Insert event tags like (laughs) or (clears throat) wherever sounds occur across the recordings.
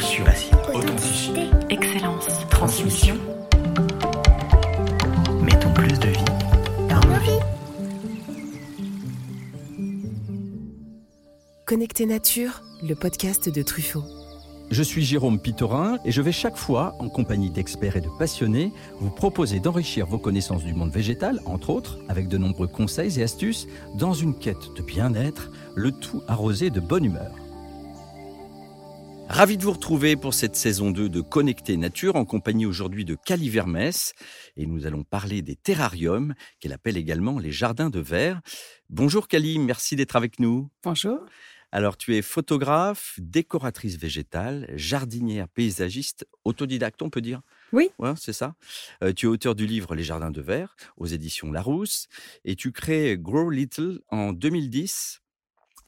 Passion, authenticité, excellence, transmission. Mettons plus de vie dans nos vies. Connecté Nature, le podcast de Truffaut. Je suis Jérôme Pitorin et je vais chaque fois, en compagnie d'experts et de passionnés, vous proposer d'enrichir vos connaissances du monde végétal, entre autres, avec de nombreux conseils et astuces, dans une quête de bien-être, le tout arrosé de bonne humeur. Ravi de vous retrouver pour cette saison 2 de Connecté Nature en compagnie aujourd'hui de Cali Vermès et nous allons parler des terrariums qu'elle appelle également les jardins de verre. Bonjour Cali, merci d'être avec nous. Bonjour. Alors tu es photographe, décoratrice végétale, jardinière, paysagiste, autodidacte on peut dire? Oui. Ouais, c'est ça. Euh, tu es auteur du livre Les jardins de verre aux éditions Larousse et tu crées Grow Little en 2010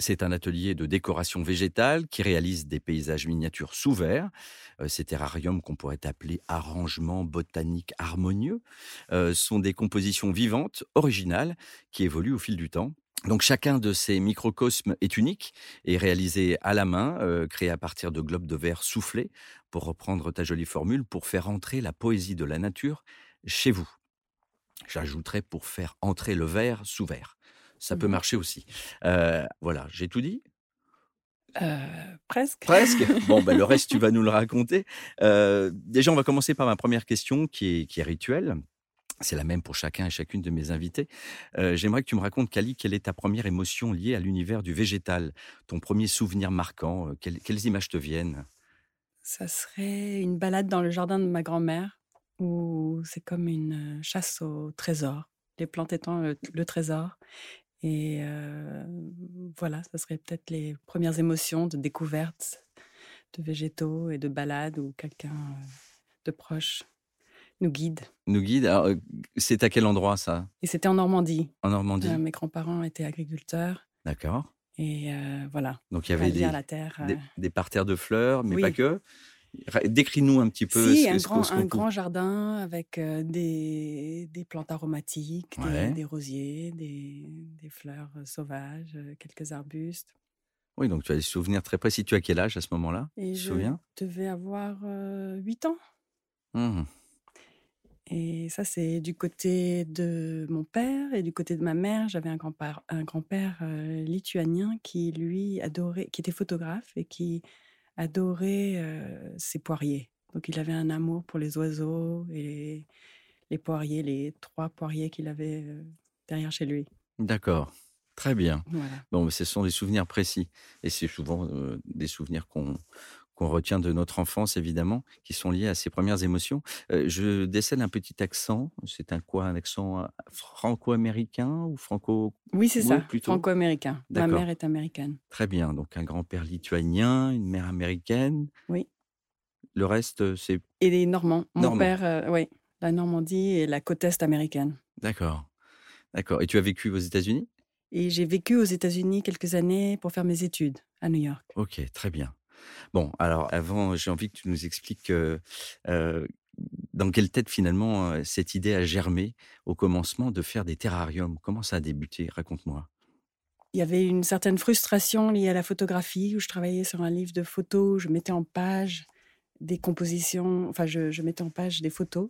c'est un atelier de décoration végétale qui réalise des paysages miniatures sous verre. Euh, ces terrariums qu'on pourrait appeler arrangements botaniques harmonieux euh, sont des compositions vivantes, originales, qui évoluent au fil du temps. Donc chacun de ces microcosmes est unique et réalisé à la main, euh, créé à partir de globes de verre soufflés, pour reprendre ta jolie formule, pour faire entrer la poésie de la nature chez vous. J'ajouterais pour faire entrer le verre sous verre ça peut Mmh. marcher aussi. Euh, voilà, j'ai tout dit Euh, presque. Presque. Bon, ben, le reste, tu (laughs) vas nous le raconter. Euh, déjà, on va commencer par ma première question qui est, qui est rituelle. C'est la même pour chacun et chacune de mes invités. Euh, J'aimerais que tu me racontes, Kali, quelle est ta première émotion liée à l'univers du végétal? Ton premier souvenir marquant quelles, quelles images te viennent? Ça serait une balade dans le jardin de ma grand-mère où c'est comme une chasse au trésor. Les plantes étant le, le trésor. Et euh, voilà, ça serait peut-être les premières émotions de découverte de végétaux et de balade où quelqu'un de proche nous guide. Nous guide. Alors, C'est à quel endroit ça? Et c'était en Normandie. En Normandie Euh, mes grands-parents étaient agriculteurs. D'accord. Et euh, voilà, Donc il y avait des, la terre. des, des parterres de fleurs, mais Oui. pas que? Décris-nous un petit peu Si, ce, un ce grand, ce un grand jardin avec euh, des, des plantes aromatiques, des, Ouais. des rosiers, des, des fleurs euh, sauvages, euh, quelques arbustes. Oui, donc tu as des souvenirs très précis. Tu as quel âge à ce moment-là? Et je devais avoir 8 ans. Mmh. Et ça, c'est du côté de mon père et du côté de ma mère. J'avais un grand-père un grand-père, euh, lituanien qui, lui, adorait, qui était photographe et qui adorait euh, ses poiriers. Donc, il avait un amour pour les oiseaux et les, les poiriers, les trois poiriers qu'il avait euh, derrière chez lui. D'accord. Très bien. Voilà. Bon, ce sont des souvenirs précis. Et c'est souvent euh, des souvenirs qu'on qu'on retient de notre enfance, évidemment, qui sont liés à ces premières émotions. Euh, je décèle un petit accent. C'est un quoi Un accent euh, franco-américain ou franco... Oui, c'est Oui, ça, plutôt? franco-américain. Ma mère est américaine. Très bien. Donc un grand-père lituanien, une mère américaine. Oui. Le reste, euh, c'est... Et les Normands. Mon Normand. père, euh, oui, la Normandie et la côte est américaine. D'accord. D'accord. Et tu as vécu aux États-Unis? Et j'ai vécu aux États-Unis quelques années pour faire mes études à New York. Ok, très bien. Bon, alors avant, j'ai envie que tu nous expliques dans quelle tête finalement cette idée a germé au commencement de faire des terrariums. Comment ça a débuté? Raconte-moi. Il y avait une certaine frustration liée à la photographie où je travaillais sur un livre de photos, je mettais en page des compositions, enfin je, mettais en page des photos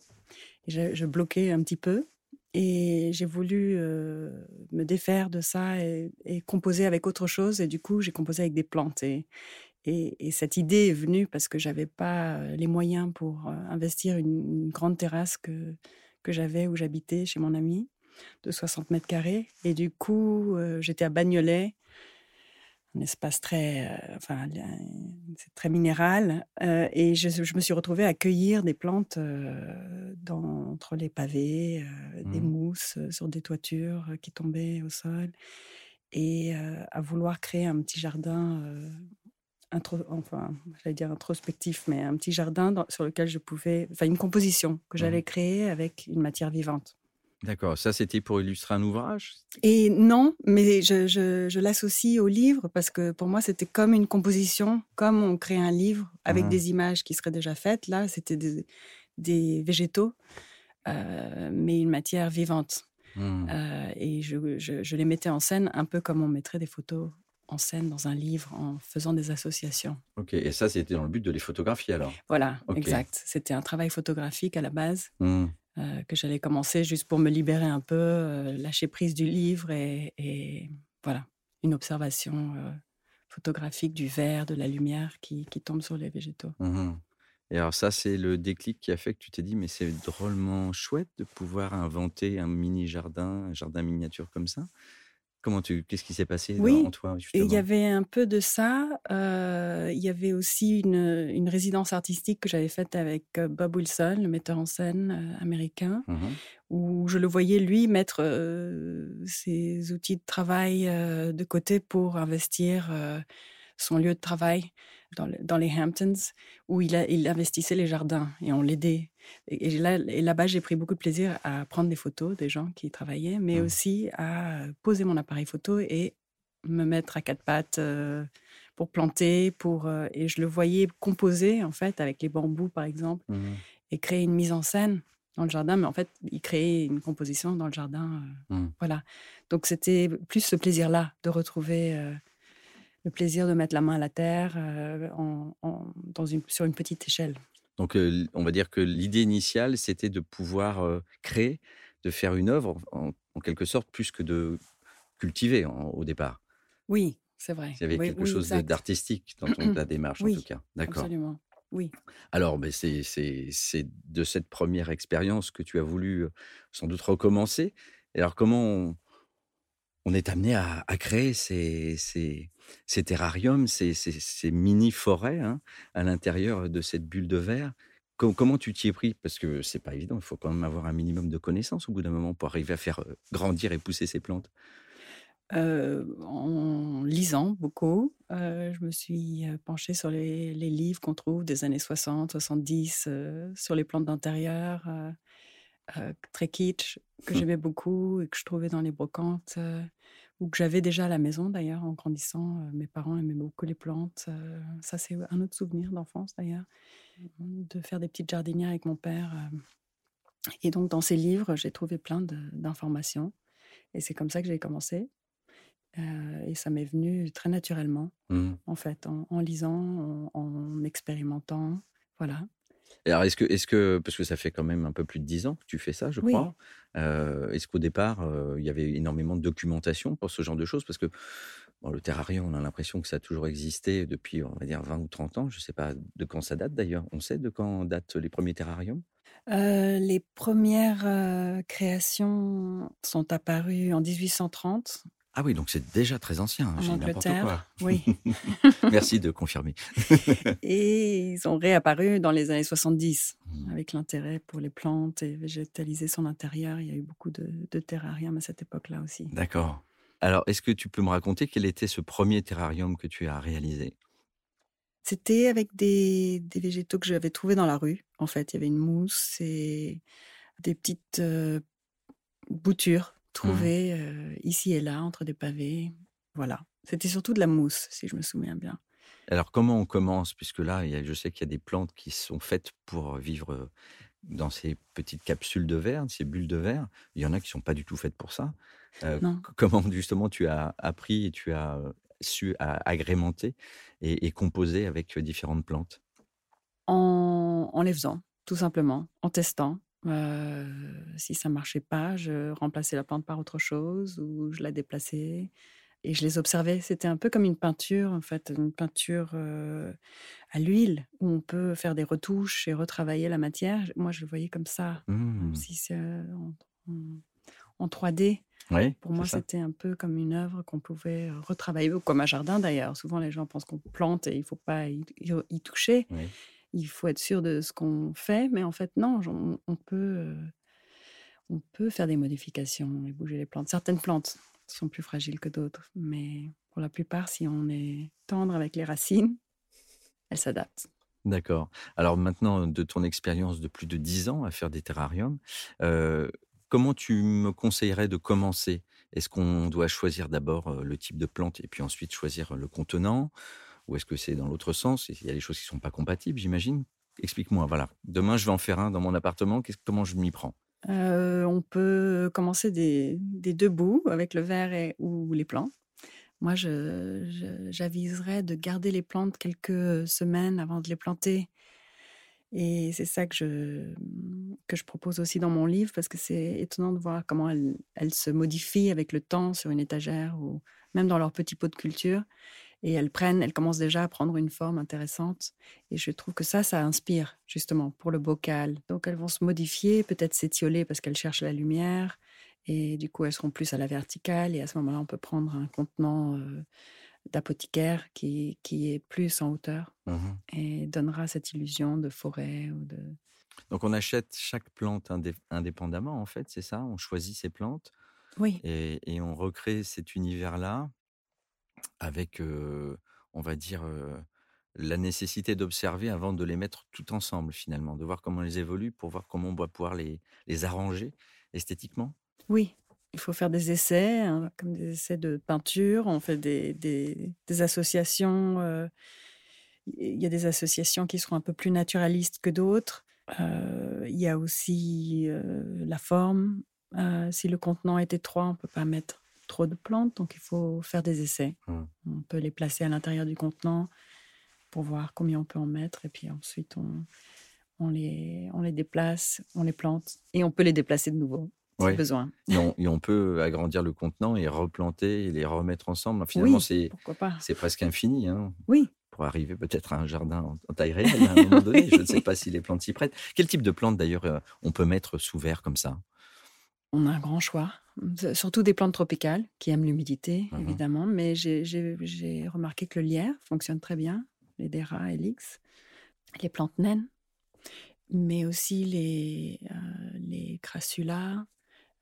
et je, bloquais un petit peu. Et j'ai voulu me défaire de ça et, composer avec autre chose. Et du coup, j'ai composé avec des plantes. Et, et cette idée est venue parce que j'avais pas euh, les moyens pour euh, investir une, une grande terrasse que, que j'avais où j'habitais chez mon ami de 60 mètres carrés. Et du coup, euh, j'étais à Bagnolet, un espace très, euh, enfin, c'est très minéral. euh, et je, je me suis retrouvée à cueillir des plantes dans, entre les pavés, des Mhm. mousses sur des toitures qui tombaient au sol, et à vouloir créer un petit jardin. Intro- enfin, j'allais dire introspectif, mais un petit jardin dans- sur lequel je pouvais, enfin une composition que j'allais Mhm. créer avec une matière vivante. D'accord. Ça, c'était pour illustrer un ouvrage? Et non, mais je, je, je l'associe au livre parce que pour moi, c'était comme une composition, comme on crée un livre avec Mhm. des images qui seraient déjà faites. Là, c'était des, des végétaux, euh, mais une matière vivante. Hmm. Euh, et je, je- je les mettais en scène un peu comme on mettrait des photos en scène dans un livre en faisant des associations. Ok, et ça, c'était dans le but de les photographier alors? Voilà, exact. C'était un travail photographique à la base. Mmh. Euh, que j'allais commencer juste pour me libérer un peu, euh, lâcher prise du livre et, voilà, une observation euh, photographique du verre, de la lumière qui, tombe sur les végétaux. Mmh et alors ça, c'est le déclic qui a fait que tu t'es dit, mais c'est drôlement chouette de pouvoir inventer un mini jardin, un jardin miniature comme ça. Comment tu, qu'est-ce qui s'est passé oui, en toi il y avait un peu de ça. Euh, il y avait aussi une, une résidence artistique que j'avais faite avec Bob Wilson, le metteur en scène américain, mmh où je le voyais lui mettre ses outils de travail de côté pour investir son lieu de travail dans, les Hamptons, où il, a, il, investissait les jardins et on l'aidait. Et, là, et là-bas, j'ai pris beaucoup de plaisir à prendre des photos des gens qui travaillaient, mais mmh. aussi à poser mon appareil photo et me mettre à quatre pattes euh, pour planter, pour euh, et je le voyais composer en fait avec les bambous par exemple mmh. et créer une mise en scène dans le jardin, mais en fait, il créait une composition dans le jardin. Euh, mmh. Voilà. Donc, c'était plus ce plaisir-là de retrouver le plaisir de mettre la main à la terre euh, dans une, sur une petite échelle. Donc, euh, on va dire que l'idée initiale, c'était de pouvoir euh, créer, de faire une œuvre, en, quelque sorte, plus que de cultiver au départ. Oui, c'est vrai. Il y avait quelque chose d'artistique dans ton, (clears throat) ta démarche, en tout cas. D'accord. Absolument. Oui. Alors, ben c'est de cette première expérience que tu as voulu sans doute recommencer. Et alors, comment on, on est amené à, créer ces, terrariums, ces, mini-forêts hein, à l'intérieur de cette bulle de verre. comment tu t'y es pris? Parce que c'est pas évident, il faut quand même avoir un minimum de connaissances au bout d'un moment pour arriver à faire grandir et pousser ces plantes. en lisant beaucoup, je me suis penchée sur les, livres qu'on trouve des années 60, 70, sur les plantes d'intérieur, très kitsch, que mmh. j'aimais beaucoup et que je trouvais dans les brocantes, ou que j'avais déjà à la maison d'ailleurs en grandissant. mes parents aimaient beaucoup les plantes. ça, c'est un autre souvenir d'enfance d'ailleurs, de faire des petites jardinières avec mon père. Et donc, dans ces livres, j'ai trouvé plein d'informations. Et c'est comme ça que j'ai commencé. et ça m'est venu très naturellement, mmh. en fait, en, lisant, en, en, expérimentant. Voilà alors, est-ce que, est que, parce que ça fait quand même un peu plus de dix ans que tu fais ça, je crois, est-ce qu'au départ, il y avait énormément de documentation pour ce genre de choses? Parce que le terrarium, on a l'impression que ça a toujours existé depuis, on va dire, 20 ou 30 ans. Je ne sais pas de quand ça date d'ailleurs. On sait de quand datent les premiers terrariums? Les premières créations sont apparues en 1830 ah oui, donc c'est déjà très ancien. Hein, en Angleterre, oui. (laughs) (laughs) Merci de confirmer. (laughs) et ils ont réapparu dans les années 70 mmh. avec l'intérêt pour les plantes et végétaliser son intérieur. Il y a eu beaucoup de, de terrariums à cette époque-là aussi. D'accord. Alors, est-ce que tu peux me raconter quel était ce premier terrarium que tu as réalisé? C'était avec des, des, végétaux que j'avais trouvés dans la rue. En fait, il y avait une mousse et des petites euh, boutures Mmh. trouvé ici et là, entre des pavés. Voilà. C'était surtout de la mousse, si je me souviens bien. Alors, comment on commence? Puisque là, je sais qu'il y a des plantes qui sont faites pour vivre dans ces petites capsules de verre, ces bulles de verre. Il y en a qui ne sont pas du tout faites pour ça. comment, justement, tu as appris et tu as su agrémenter et, composer avec différentes plantes? En, en les faisant, tout simplement, en testant si ça marchait pas, je remplaçais la plante par autre chose ou je la déplaçais et je les observais. C'était un peu comme une peinture, en fait, une peinture à l'huile où on peut faire des retouches et retravailler la matière. Moi, je le voyais comme ça, mmh. si c'est en, 3D. Pour moi, c'était un peu comme une œuvre qu'on pouvait retravailler, comme un jardin d'ailleurs. Souvent, les gens pensent qu'on plante et il ne faut pas y, toucher il faut être sûr de ce qu'on fait, mais en fait, non, on, peut, on peut faire des modifications et bouger les plantes. Certaines plantes sont plus fragiles que d'autres, mais pour la plupart, si on est tendre avec les racines, elles s'adaptent. D'accord. Alors maintenant, de ton expérience de plus de 10 ans à faire des terrariums, comment tu me conseillerais de commencer? Est-ce qu'on doit choisir d'abord le type de plante et puis ensuite choisir le contenant? Ou est-ce que c'est dans l'autre sens? Il y a des choses qui ne sont pas compatibles, j'imagine? Explique-moi, voilà. Demain, je vais en faire un dans mon appartement. Comment je m'y prends? Euh, On peut commencer des, deux bouts avec le verre ou les plants. Moi, j'aviserais de garder les plantes quelques semaines avant de les planter. Et c'est ça que je, que je propose aussi dans mon livre, parce que c'est étonnant de voir comment elles, elles se modifient avec le temps sur une étagère ou même dans leur petit pot de culture. Et elles prennent, elles commencent déjà à prendre une forme intéressante. Et je trouve que ça, ça inspire justement pour le bocal. Donc elles vont se modifier, peut-être s'étioler parce qu'elles cherchent la lumière. Et du coup, elles seront plus à la verticale. Et à ce moment-là, on peut prendre un contenant euh, d'apothicaire qui, qui est plus en hauteur Mhm. et donnera cette illusion de forêt ou de... Donc on achète chaque plante indé- indépendamment, en fait, c'est ça? On choisit ses plantes Oui, et, et on recrée cet univers-là avec, on va dire, la nécessité d'observer avant de les mettre tout ensemble, finalement, de voir comment elles évoluent pour voir comment on va pouvoir les, les arranger esthétiquement? oui. Il faut faire des essais, hein, comme des essais de peinture. On fait des, des, associations. Il y a des associations qui seront un peu plus naturalistes que d'autres. Il y a aussi la forme. Si le contenant est étroit, on ne peut pas mettre trop de plantes, donc il faut faire des essais. Mm. On peut les placer à l'intérieur du contenant pour voir combien on peut en mettre, et puis ensuite on, on, les, on les déplace, on les plante, et on peut les déplacer de nouveau si besoin. Et on, (laughs) et on peut agrandir le contenant et replanter et les remettre ensemble. Finalement, Oui. c'est presque infini. Hein. Oui. pour arriver peut-être à un jardin en, taille réelle à un moment donné. (laughs) Je ne sais pas si les plantes s'y prêtent. Quel type de plantes d'ailleurs euh, on peut mettre sous verre comme ça? On a un grand choix, surtout des plantes tropicales qui aiment l'humidité, Mhm. évidemment, mais j'ai- remarqué que le lierre fonctionne très bien, les dera, helix, les plantes naines, mais aussi les, euh, les crassulas,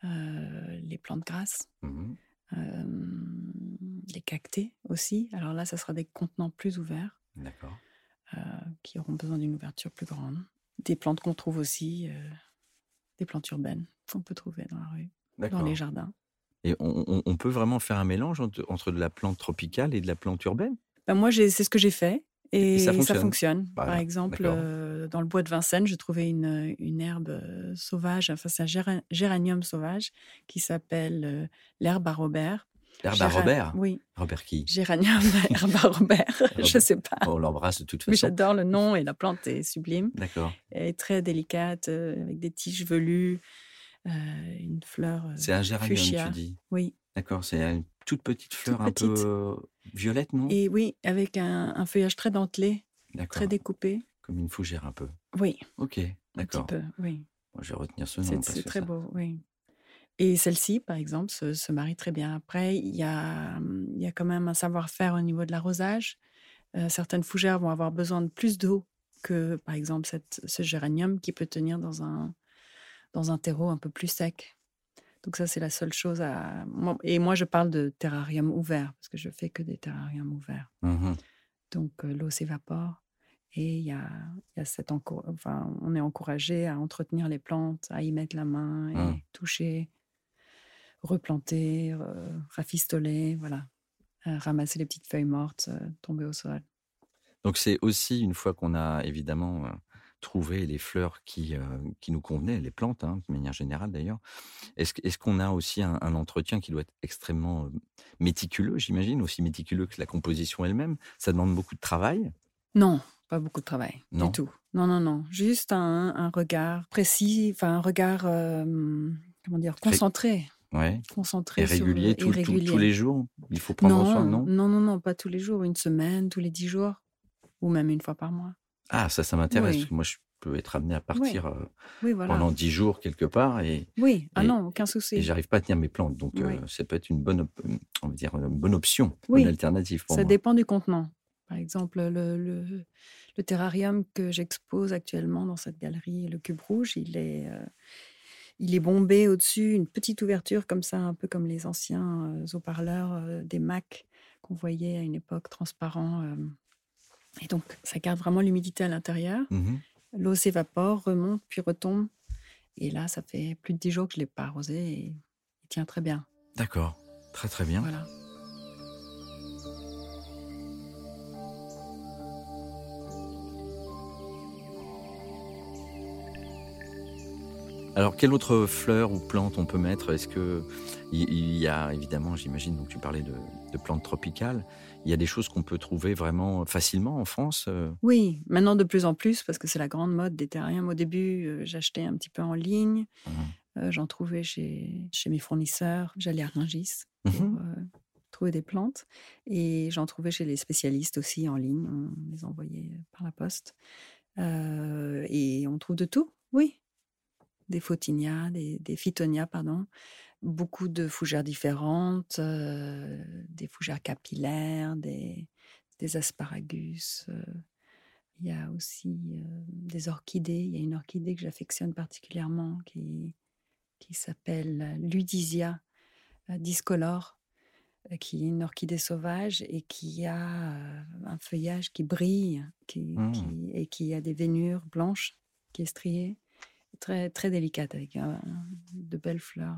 euh, les plantes grasses, Mhm. euh, les cactés aussi. Alors là, ça sera des contenants plus ouverts euh, qui auront besoin d'une ouverture plus grande. Des plantes qu'on trouve aussi, des plantes urbaines qu'on peut trouver dans la rue, dans les jardins. Et on, on- on peut vraiment faire un mélange entre, entre de la plante tropicale et de la plante urbaine? Ben, moi, c'est ce que j'ai fait. Et, Et ça ça fonctionne. Voilà, Par exemple, euh, dans le bois de Vincennes, j'ai trouvé une, une herbe euh, sauvage, enfin c'est un géra- géranium sauvage qui s'appelle euh, l'herbe à Robert. L'herbe à Robert? Oui, Robert qui? Géranium (laughs) herbe à Robert. Je sais pas. On l'embrasse de toute Mais façon. j'adore le nom et la plante est sublime. D'accord. Elle est très délicate, avec des tiges velues, une fleur. euh, C'est un géranium, fuchsia. tu dis. Oui. D'accord. C'est une toute petite fleur Toute un peu euh, violette, non? Et oui, avec un, un feuillage très dentelé, très découpé. Comme une fougère un peu. Oui, Ok. un petit D'accord. peu, oui. Je vais retenir ce nom. C'est très ça- beau, oui. Et celle-ci, par exemple, se, se marie très bien. Après, il y a, hum, il y a quand même un savoir-faire au niveau de l'arrosage. Euh, certaines fougères vont avoir besoin de plus d'eau que, par exemple, cette, ce géranium qui peut tenir dans un, dans un terreau un peu plus sec. Donc ça, c'est la seule chose à... Et moi, je parle de terrarium ouvert, parce que je fais que des terrariums ouverts. Mhm. Donc euh, l'eau s'évapore et il y a, y a cette enfin, on est encouragé à entretenir les plantes, à y mettre la main et Mm. toucher, replanter, euh, rafistoler, voilà, Euh, ramasser les petites feuilles mortes euh, tombées au sol. Donc c'est aussi une fois qu'on a évidemment trouvé les fleurs qui, euh, qui nous convenaient, les plantes hein, de manière générale d'ailleurs, est-ce est-ce qu'on a aussi un, un entretien qui doit être extrêmement euh, méticuleux, j'imagine, aussi méticuleux que la composition elle-même? Ça demande beaucoup de travail? Non, pas beaucoup de travail Non. du tout. Non, non, non, juste un, un regard précis, enfin un regard, euh, comment dire, concentré, ouais. concentré et sur- régulier, et tout- tout- régulier. tous les jours? Il faut prendre non, soin, non? non, non, non, pas tous les jours, une semaine, tous les dix jours, ou même une fois par mois. Ah, ça, ça m'intéresse, Oui. parce que moi je peux être amené à partir euh, Oui, voilà. pendant dix jours quelque part et, Oui, ah et- non, aucun et souci. j'arrive pas à tenir mes plantes. Donc euh, ça peut être une bonne, op- on va dire, une bonne option, une alternative pour Ça moi. dépend du contenant. Par exemple, le, le- le terrarium que j'expose actuellement dans cette galerie, le cube rouge, il est, euh, il est bombé au-dessus, une petite ouverture comme ça, un peu comme les anciens euh, haut-parleurs euh, des Mac qu'on voyait à une époque transparents. Et donc, ça garde vraiment l'humidité à l'intérieur. Mhm. L'eau s'évapore, remonte, puis retombe. Et là, ça fait plus de dix jours que je ne l'ai pas arrosé et il tient très bien. D'accord, très très bien. Voilà. Alors, quelle autre fleur ou plante on peut mettre? Est-ce que il y a évidemment, j'imagine, donc tu parlais de, plantes tropicales. Il y a des choses qu'on peut trouver vraiment facilement en France euh? Oui, maintenant de plus en plus, parce que c'est la grande mode des terriens. Au début, euh, j'achetais un petit peu en ligne. Mmh. Euh, j'en trouvais chez, chez mes fournisseurs. J'allais à Rungis pour mmh trouver des plantes. Et j'en trouvais chez les spécialistes aussi en ligne. On les envoyait par la poste. et on trouve de tout, oui des photinias, des, des phytonias, pardon, beaucoup de fougères différentes, euh, des fougères capillaires, des, des asparagus. Euh. il y a aussi euh, des orchidées. Il y a une orchidée que j'affectionne particulièrement qui, qui s'appelle Ludisia discolore, qui est une orchidée sauvage et qui a un feuillage qui brille qui, mmh. et qui a des vénures blanches qui est striée très, très délicate avec de belles fleurs.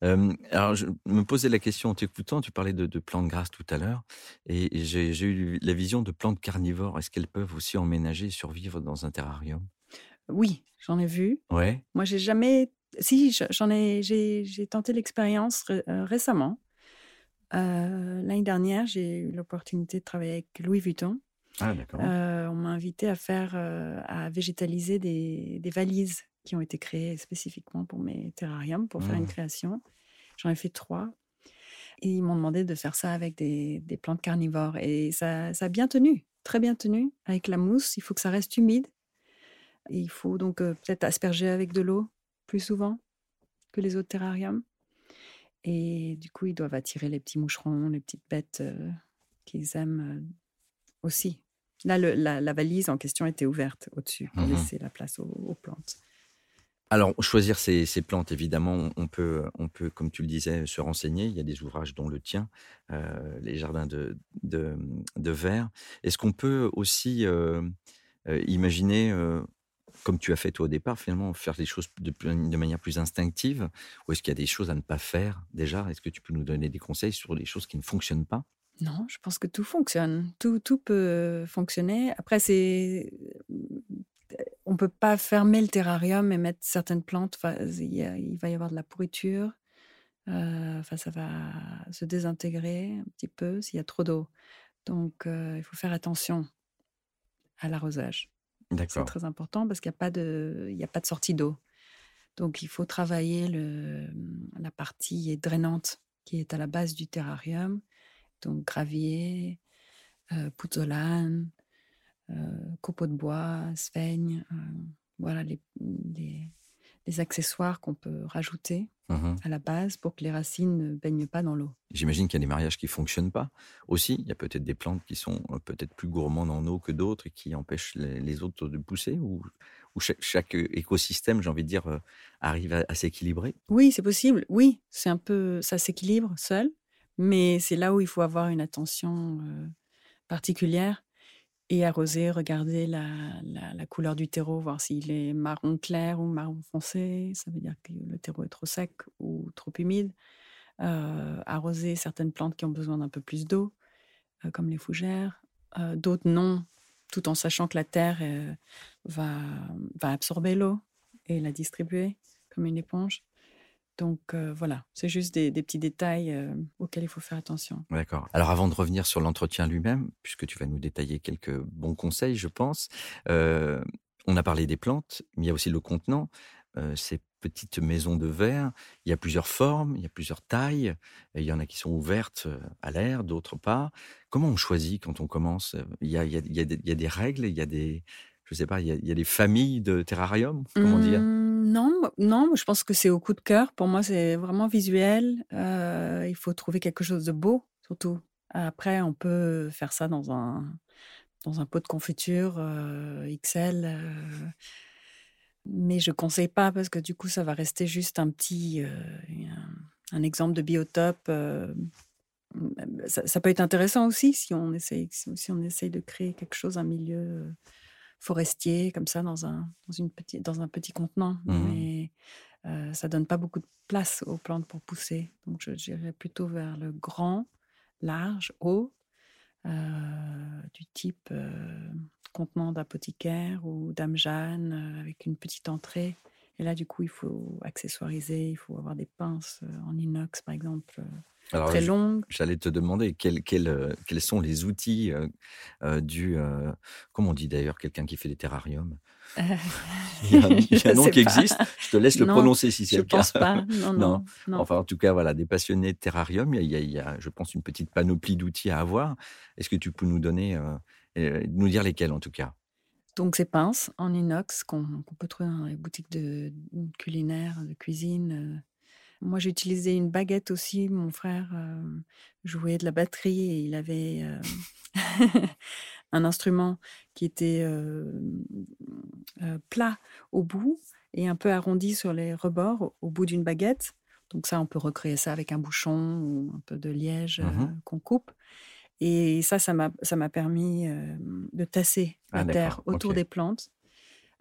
alors, je me posais la question en t'écoutant. Tu parlais de, plantes grasses tout à l'heure, et, j'ai eu la vision de plantes carnivores. Est-ce qu'elles peuvent aussi emménager et survivre dans un terrarium? Oui, j'en ai vu. Ouais. Moi, j'ai jamais. Si, j'en ai. J'ai tenté l'expérience euh, récemment. Euh, l'année dernière, j'ai eu l'opportunité de travailler avec Louis Vuitton. Ah, d'accord. Euh, on m'a invité à faire, à végétaliser des, des valises qui ont été créés spécifiquement pour mes terrariums, pour faire une mmh. création. J'en ai fait trois. Et ils m'ont demandé de faire ça avec des, des plantes carnivores. Et ça, ça, a bien tenu, très bien tenu. Avec la mousse, il faut que ça reste humide. il faut donc euh, peut-être asperger avec de l'eau plus souvent que les autres terrariums. Et du coup, ils doivent attirer les petits moucherons, les petites bêtes euh, qu'ils aiment euh, aussi. Là, le, la, valise en question était ouverte au-dessus pour mmh laisser la place aux plantes. Alors, choisir ces, plantes, évidemment, on peut, on peut, comme tu le disais, se renseigner. Il y a des ouvrages dont le tien, euh, les jardins de, de, verre. Est-ce qu'on peut aussi euh, euh, imaginer, comme tu as fait toi au départ, finalement, faire les choses de, de manière plus instinctive? Ou est-ce qu'il y a des choses à ne pas faire déjà? Est-ce que tu peux nous donner des conseils sur les choses qui ne fonctionnent pas? Non, je pense que tout fonctionne. Tout, tout peut fonctionner. Après, c'est on peut pas fermer le terrarium et mettre certaines plantes. il, va y avoir de la pourriture. Euh, enfin, ça va se désintégrer un petit peu s'il y a trop d'eau. Donc, euh, il faut faire attention à l'arrosage. C'est très important parce qu'il n'y a pas de, il a pas de sortie d'eau. Donc, il faut travailler le, la partie drainante qui est à la base du terrarium. Donc, gravier, euh, euh, copeaux de bois, sphaigne, euh, voilà les, les, accessoires qu'on peut rajouter mmh à la base pour que les racines ne baignent pas dans l'eau. J'imagine qu'il y a des mariages qui fonctionnent pas aussi. Il y a peut-être des plantes qui sont euh, peut-être plus gourmandes en eau que d'autres et qui empêchent les, autres de pousser ou, ou chaque, écosystème, j'ai envie de dire, arrive à, s'équilibrer? Oui, c'est possible. Oui, c'est un peu ça s'équilibre seul, mais c'est là où il faut avoir une attention particulière et arroser, regarder la, couleur du terreau, voir s'il est marron clair ou marron foncé. Ça veut dire que le terreau est trop sec ou trop humide. Euh, arroser certaines plantes qui ont besoin d'un peu plus d'eau, euh, comme les fougères. Euh, d'autres non, tout en sachant que la terre va absorber l'eau et la distribuer comme une éponge. Donc euh, voilà, c'est juste des, petits détails euh, auxquels il faut faire attention. D'accord. Alors avant de revenir sur l'entretien lui-même, puisque tu vas nous détailler quelques bons conseils, je pense, euh, on a parlé des plantes, mais il y a aussi le contenant. ces petites maisons de verre, il y a plusieurs formes, il y a plusieurs tailles. il y en a qui sont ouvertes à l'air, d'autres pas. Comment on choisit quand on commence? Il y, a, il, y a, des règles, il y a des, je sais pas, il y a, des familles de terrarium, comment dire? Mmh, Non, non, je pense que c'est au coup de cœur. Pour moi, c'est vraiment visuel. Euh, il faut trouver quelque chose de beau, surtout. Après, on peut faire ça dans un dans un pot de confiture euh, XL. Euh, mais je conseille pas parce que du coup, ça va rester juste un petit, un, exemple de biotope. Ça, peut être intéressant aussi si on essaye, si on essaye de créer quelque chose, un milieu forestier, comme ça, dans un, dans une petite, dans un petit contenant. Mmh Mais euh, ça donne pas beaucoup de place aux plantes pour pousser. Donc, je dirais plutôt vers le grand, large, haut, euh, du type euh, contenant d'apothicaire ou d'âme Jeanne, avec une petite entrée. Et là, du coup, il faut accessoiriser, il faut avoir des pinces en inox, par exemple, Alors, très je- longues. J'allais te demander quels, quels, euh, quels sont les outils euh, euh, du. euh, comment on dit d'ailleurs quelqu'un qui fait des terrariums? (laughs) Il y a, un- il y a un Je nom qui pas. existe? Je te laisse le Non, prononcer si c'est Je le cas. pense pas. (laughs) Non, non. Enfin, en tout cas, voilà, des passionnés de terrarium, il y a, il y a- je pense, une petite panoplie d'outils à avoir. Est-ce que tu peux nous donner, euh, euh, nous dire lesquels en tout cas? Donc, ces pinces en inox qu'on peut trouver dans les boutiques de, de culinaire, de cuisine. Moi, j'ai utilisé une baguette aussi. Mon frère euh, jouait de la batterie et il avait euh, (laughs) un instrument qui était euh, plat au bout et un peu arrondi sur les rebords au, bout d'une baguette. Donc ça, on peut recréer ça avec un bouchon ou un peu de liège Mhm. qu'on coupe. Et ça, ça m'a ça m'a permis euh, de tasser Ah, la terre d'accord, autour des plantes.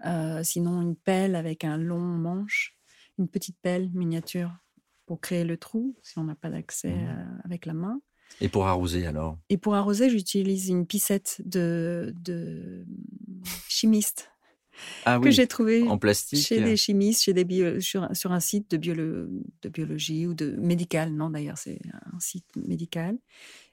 Euh, sinon, une pelle avec un long manche, une petite pelle miniature pour créer le trou si on n'a pas d'accès euh, avec la main. Et pour arroser alors? Et pour arroser, j'utilise une piscette de, de chimiste Ah que oui, j'ai trouvée en plastique. chez des chimistes, chez des bio- sur, un- sur un site de, biolo- de biologie ou de médical. Non, d'ailleurs, c'est un site médical.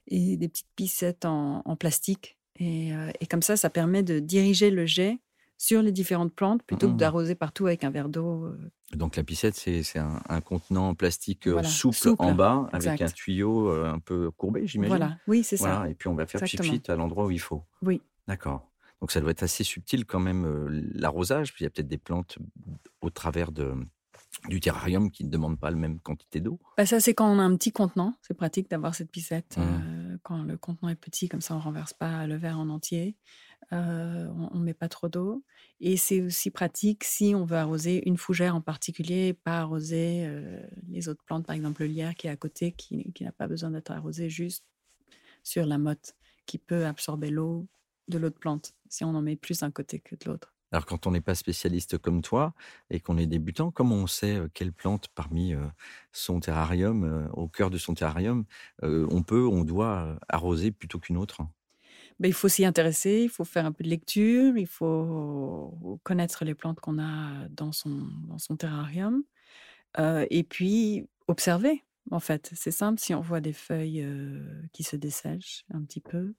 Et des petites piscettes en, en plastique. Et, euh, et comme ça, ça permet de diriger le jet sur les différentes plantes plutôt que d'arroser partout avec un verre d'eau. euh. Donc la piscette, c'est un, un contenant en plastique euh, Voilà, souple, souple, en bas, avec un tuyau un peu courbé, j'imagine. Voilà, oui, c'est ça. Et puis on va faire pchit à l'endroit où il faut. Oui. D'accord. Donc ça doit être assez subtil quand même l'arrosage. Puis il y a peut-être des plantes au travers de, du terrarium qui ne demandent pas la même quantité d'eau. Bah, ça, c'est quand on a un petit contenant. C'est pratique d'avoir cette piscette. Mhm. euh, quand le contenant est petit, comme ça, on renverse pas le verre en entier. Euh, on ne met pas trop d'eau. Et c'est aussi pratique si on veut arroser une fougère en particulier, pas arroser euh, les autres plantes, par exemple le lierre qui est à côté, qui, qui n'a pas besoin d'être arrosé juste sur la motte, qui peut absorber l'eau de l'autre plante, si on en met plus d'un côté que de l'autre. Alors quand on n'est pas spécialiste comme toi et qu'on est débutant, comment on sait quelle plante parmi son terrarium, au cœur de son terrarium, on peut, on doit arroser plutôt qu'une autre? Ben, il faut s'y intéresser, il faut faire un peu de lecture, il faut connaître les plantes qu'on a dans son, dans son terrarium. Et puis, observer, en fait. C'est simple, si on voit des feuilles qui se dessèchent un petit peu,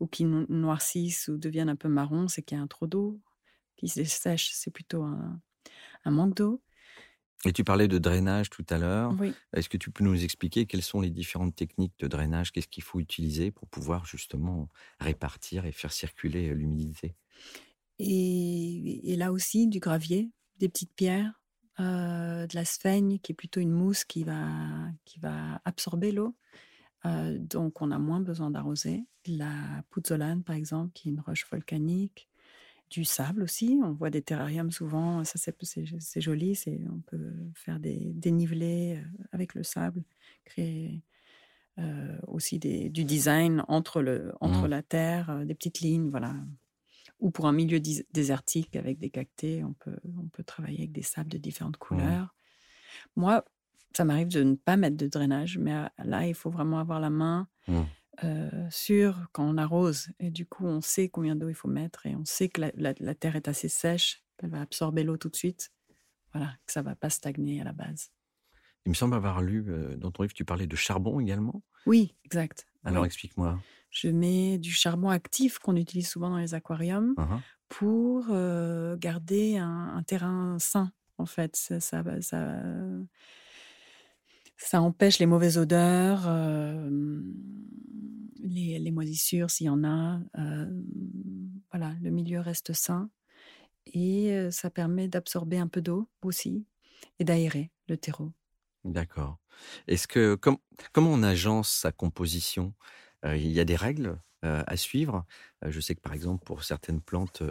ou qui no- noircissent ou deviennent un peu marron, c'est qu'il y a un trop d'eau. Qui se dessèche, c'est plutôt un, un manque d'eau. Et tu parlais de drainage tout à l'heure. Oui. Est-ce que tu peux nous expliquer quelles sont les différentes techniques de drainage? Qu'est-ce qu'il faut utiliser pour pouvoir justement répartir et faire circuler euh, l'humidité? Et, et là aussi, du gravier, des petites pierres, euh, de la sphaigne, qui est plutôt une mousse qui va, qui va absorber l'eau. Euh, donc, on a moins besoin d'arroser. La pouzzolane, par exemple, qui est une roche volcanique. Du sable aussi. On voit des terrariums souvent. Ça, c'est joli. c'est- On peut faire des dénivelés euh, avec le sable, créer euh, aussi des, du design entre, le, entre Mhm. la terre, euh, des petites lignes. Voilà ou pour un milieu désertique avec des cactés, on peut, on peut travailler avec des sables de différentes couleurs. Moi, ça m'arrive de ne pas mettre de drainage, mais là, il faut vraiment avoir la main Mm. Euh, sur quand on arrose. Et du coup, on sait combien d'eau il faut mettre et on sait que la, la- la terre est assez sèche, qu'elle va absorber l'eau tout de suite. Voilà, que ça ne va pas stagner à la base. Il me semble avoir lu euh, dans ton livre, tu parlais de charbon également. Oui, exact. Alors Oui. explique-moi. Je mets du charbon actif qu'on utilise souvent dans les aquariums. Uhum. pour euh, garder un, un terrain sain, en fait. Ça, ça, ça, ça empêche les mauvaises odeurs, euh, les, moisissures s'il y en a. euh, voilà, le milieu reste sain. Et euh, ça permet d'absorber un peu d'eau aussi et d'aérer le terreau. D'accord. Est-ce que com- comment on agence sa composition? Il y a des règles à suivre. Je sais que par exemple pour certaines plantes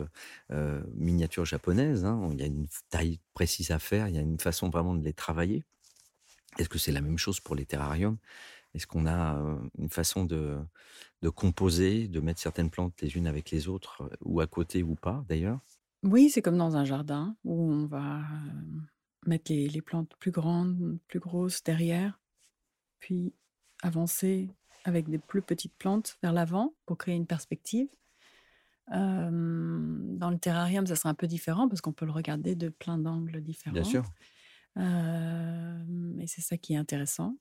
miniatures japonaises, hein, il y a une taille précise à faire, il y a une façon vraiment de les travailler. Est-ce que c'est la même chose pour les terrariums? Est-ce qu'on a une façon de, de composer, de mettre certaines plantes les unes avec les autres, ou à côté ou pas d'ailleurs? Oui, c'est comme dans un jardin où on va mettre les, les plantes plus grandes, plus grosses derrière, puis avancer avec des plus petites plantes vers l'avant pour créer une perspective. dans le terrarium, ça sera un peu différent parce qu'on peut le regarder de plein d'angles différents. Bien sûr. Et c'est ça qui est intéressant.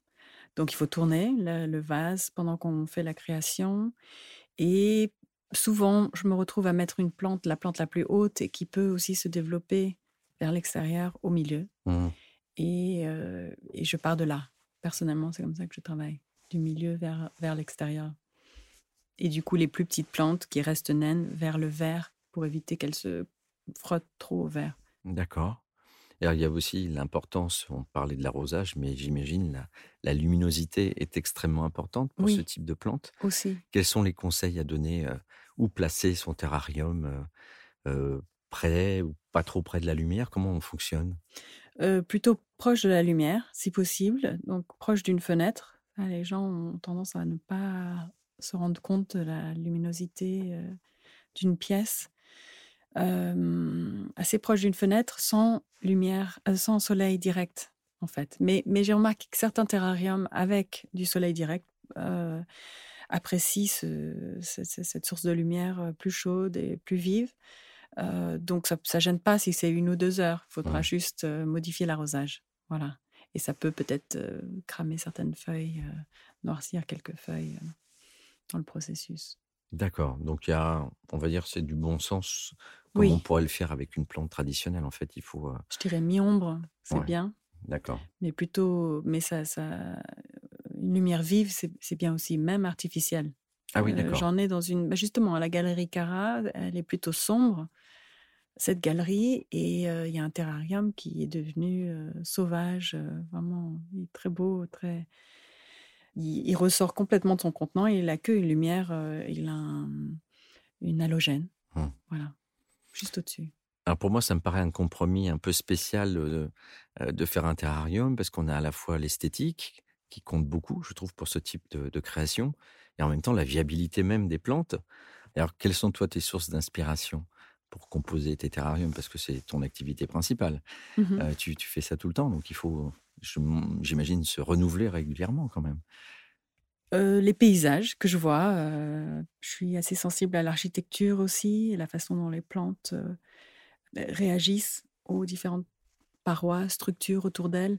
Donc, il faut tourner le, vase pendant qu'on fait la création. Et souvent, je me retrouve à mettre une plante, la plante la plus haute, et qui peut aussi se développer vers l'extérieur, au milieu. Mmh. Et, et, je pars de là. Personnellement, c'est comme ça que je travaille, du milieu vers, vers l'extérieur. Et du coup, les plus petites plantes qui restent naines vers le vert pour éviter qu'elles se frottent trop au vert. D'accord. Alors, il y a aussi l'importance, on parlait de l'arrosage, mais j'imagine la, la luminosité est extrêmement importante pour ce type de plante. Aussi. Quels sont les conseils à donner Où placer son terrarium Près ou pas trop près de la lumière? Comment on fonctionne? Plutôt proche de la lumière, si possible, donc proche d'une fenêtre. Les gens ont tendance à ne pas se rendre compte de la luminosité d'une pièce assez proche d'une fenêtre, sans lumière, sans soleil direct, en fait. Mais, mais j'ai remarqué que certains terrariums avec du soleil direct apprécient cette source de lumière plus chaude et plus vive. donc ça ne gêne pas si c'est une ou deux heures. Il faudra juste modifier l'arrosage. Voilà. Et ça peut peut-être cramer certaines feuilles, noircir quelques feuilles dans le processus. D'accord. Donc il y a, on va dire, c'est du bon sens, comme on pourrait le faire avec une plante traditionnelle. En fait, il faut. Euh Je dirais mi-ombre, c'est bien. D'accord. Mais plutôt, mais ça, ça, une lumière vive, c'est bien aussi, même artificielle. Ah oui, euh, d'accord. J'en ai dans une, bah, justement, à la galerie Cara, elle est plutôt sombre cette galerie et euh, il y a un terrarium qui est devenu sauvage, vraiment très beau, très il, ressort complètement de son contenant et il a que une lumière, il a une halogène. Hum. Voilà, juste au-dessus. Alors pour moi, ça me paraît un compromis un peu spécial euh, de faire un terrarium parce qu'on a à la fois l'esthétique qui compte beaucoup, je trouve, pour ce type de, création, et en même temps la viabilité même des plantes. Alors, quelles sont toi tes sources d'inspiration pour composer tes terrariums? Parce que c'est ton activité principale. Mmh euh, tu, tu, fais ça tout le temps, donc il faut j'imagine, se renouveler régulièrement quand même. Euh, les paysages que je vois, euh, je suis assez sensible à l'architecture aussi, la façon dont les plantes euh, réagissent aux différentes parois, structures autour d'elles.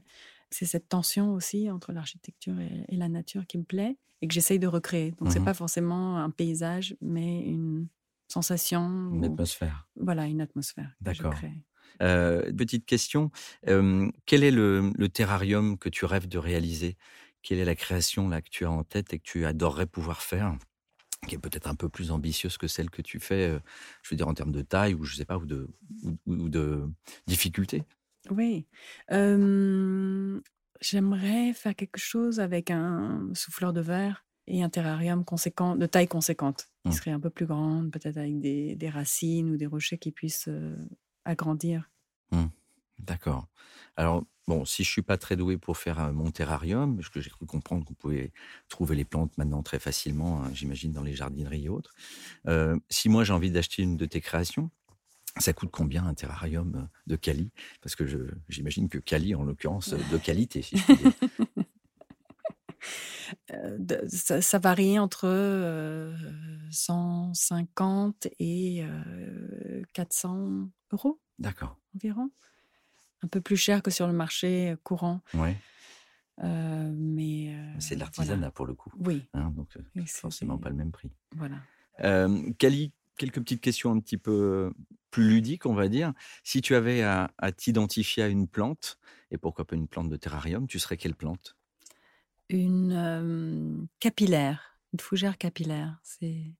C'est cette tension aussi entre l'architecture et, la nature qui me plaît et que j'essaye de recréer. Donc, ce c'est mmh pas forcément un paysage, mais une sensation. Une atmosphère. Voilà, une atmosphère. D'accord. Petite question, quel est le, terrarium que tu rêves de réaliser? Quelle est la création là que tu as en tête et que tu adorerais pouvoir faire qui est peut-être un peu plus ambitieuse que celle que tu fais, je veux dire en termes de taille ou je sais pas ou de ou, de difficulté? Oui, j'aimerais faire quelque chose avec un souffleur de verre et un terrarium conséquent, de taille conséquente, qui mmh. serait un peu plus grande, peut-être avec des, des, racines ou des rochers qui puissent grandir. Mmh. D'accord. Alors, bon, si je suis pas très doué pour faire mon terrarium, parce que j'ai cru comprendre vous pouvez trouver les plantes maintenant très facilement, hein, j'imagine dans les jardineries et autres. si moi j'ai envie d'acheter une de tes créations, ça coûte combien un terrarium de Cali? Parce que j'imagine que Cali, en l'occurrence, de qualité, si je puis dire. (laughs) ça, varie entre 150 et 400 euros. D'accord. Environ. Un peu plus cher que sur le marché courant. Ouais. mais c'est de l'artisanat pour le coup. Oui. Hein, donc forcément pas le même prix. Voilà. Cali, quelques petites questions un petit peu plus ludiques, on va dire. Si tu avais à, à t'identifier à une plante, et pourquoi pas une plante de terrarium, tu serais quelle plante? Une capillaire, une fougère capillaire. C'est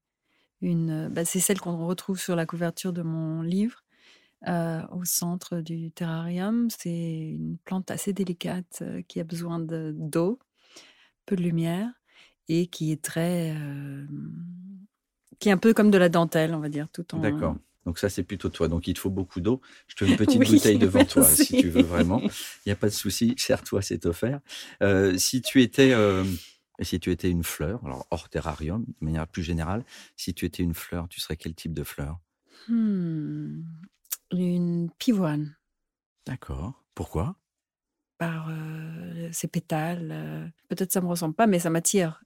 une, bah, c'est celle qu'on retrouve sur la couverture de mon livre. Au centre du terrarium, c'est une plante assez délicate qui a besoin de, d'eau, peu de lumière et qui est très, qui est un peu comme de la dentelle, on va dire, tout en. D'accord. Donc ça, c'est plutôt toi. Donc il te faut beaucoup d'eau. Je te mets une (laughs) petite bouteille devant (laughs) toi, si tu veux vraiment. Il n'y a pas de souci. Sers-toi, c'est offert. Euh, si tu étais, euh, si tu étais une fleur, alors hors terrarium, de manière plus générale, si tu étais une fleur, tu serais quel type de fleur? Hmm. Une pivoine. D'accord. Pourquoi? Par euh, ses pétales. euh. Peut-être ça me ressemble pas, mais ça m'attire.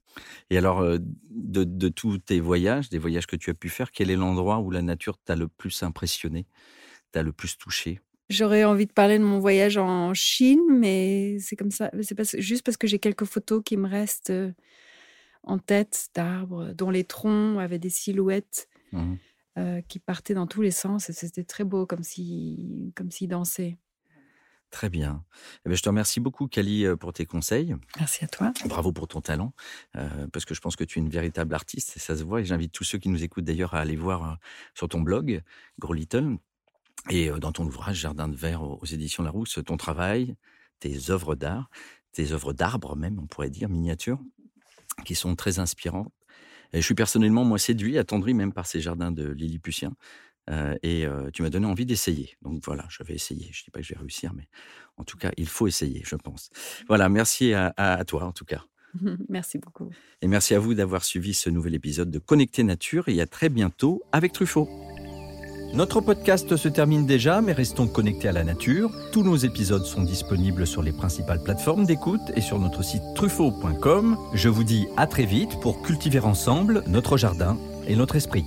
Et alors, euh, de, de tous tes voyages, des voyages que tu as pu faire, quel est l'endroit où la nature t'a le plus impressionné, t'a le plus touché? J'aurais envie de parler de mon voyage en Chine, mais c'est comme ça. C'est juste parce que j'ai quelques photos qui me restent en tête d'arbres dont les troncs avaient des silhouettes Mhm. Euh, qui partaient dans tous les sens et c'était très beau, comme si, comme s'ils dansaient. Très bien. Eh ben, je te remercie beaucoup, Kali, euh, pour tes conseils. Merci à toi. Bravo pour ton talent, euh, parce que je pense que tu es une véritable artiste, et ça se voit. Et j'invite tous ceux qui nous écoutent d'ailleurs à aller voir sur ton blog, Grow Little, et dans ton ouvrage Jardin de verre aux, éditions Larousse, ton travail, tes œuvres d'art, tes œuvres d'arbre même, on pourrait dire, miniatures, qui sont très inspirantes. Et je suis personnellement, moi, séduit, attendri même par ces jardins de Lilliputien. Euh, et euh, tu m'as donné envie d'essayer. Donc voilà, je vais essayer. Je ne dis pas que je vais réussir, mais en tout cas, il faut essayer, je pense. Voilà, merci à- à- à toi, en tout cas. (laughs) Merci beaucoup. Et merci à vous d'avoir suivi ce nouvel épisode de Connecter Nature et à très bientôt avec Truffaut. Notre podcast se termine déjà, mais restons connectés à la nature. Tous nos épisodes sont disponibles sur les principales plateformes d'écoute et sur notre site truffaut.com. Je vous dis à très vite pour cultiver ensemble notre jardin et notre esprit.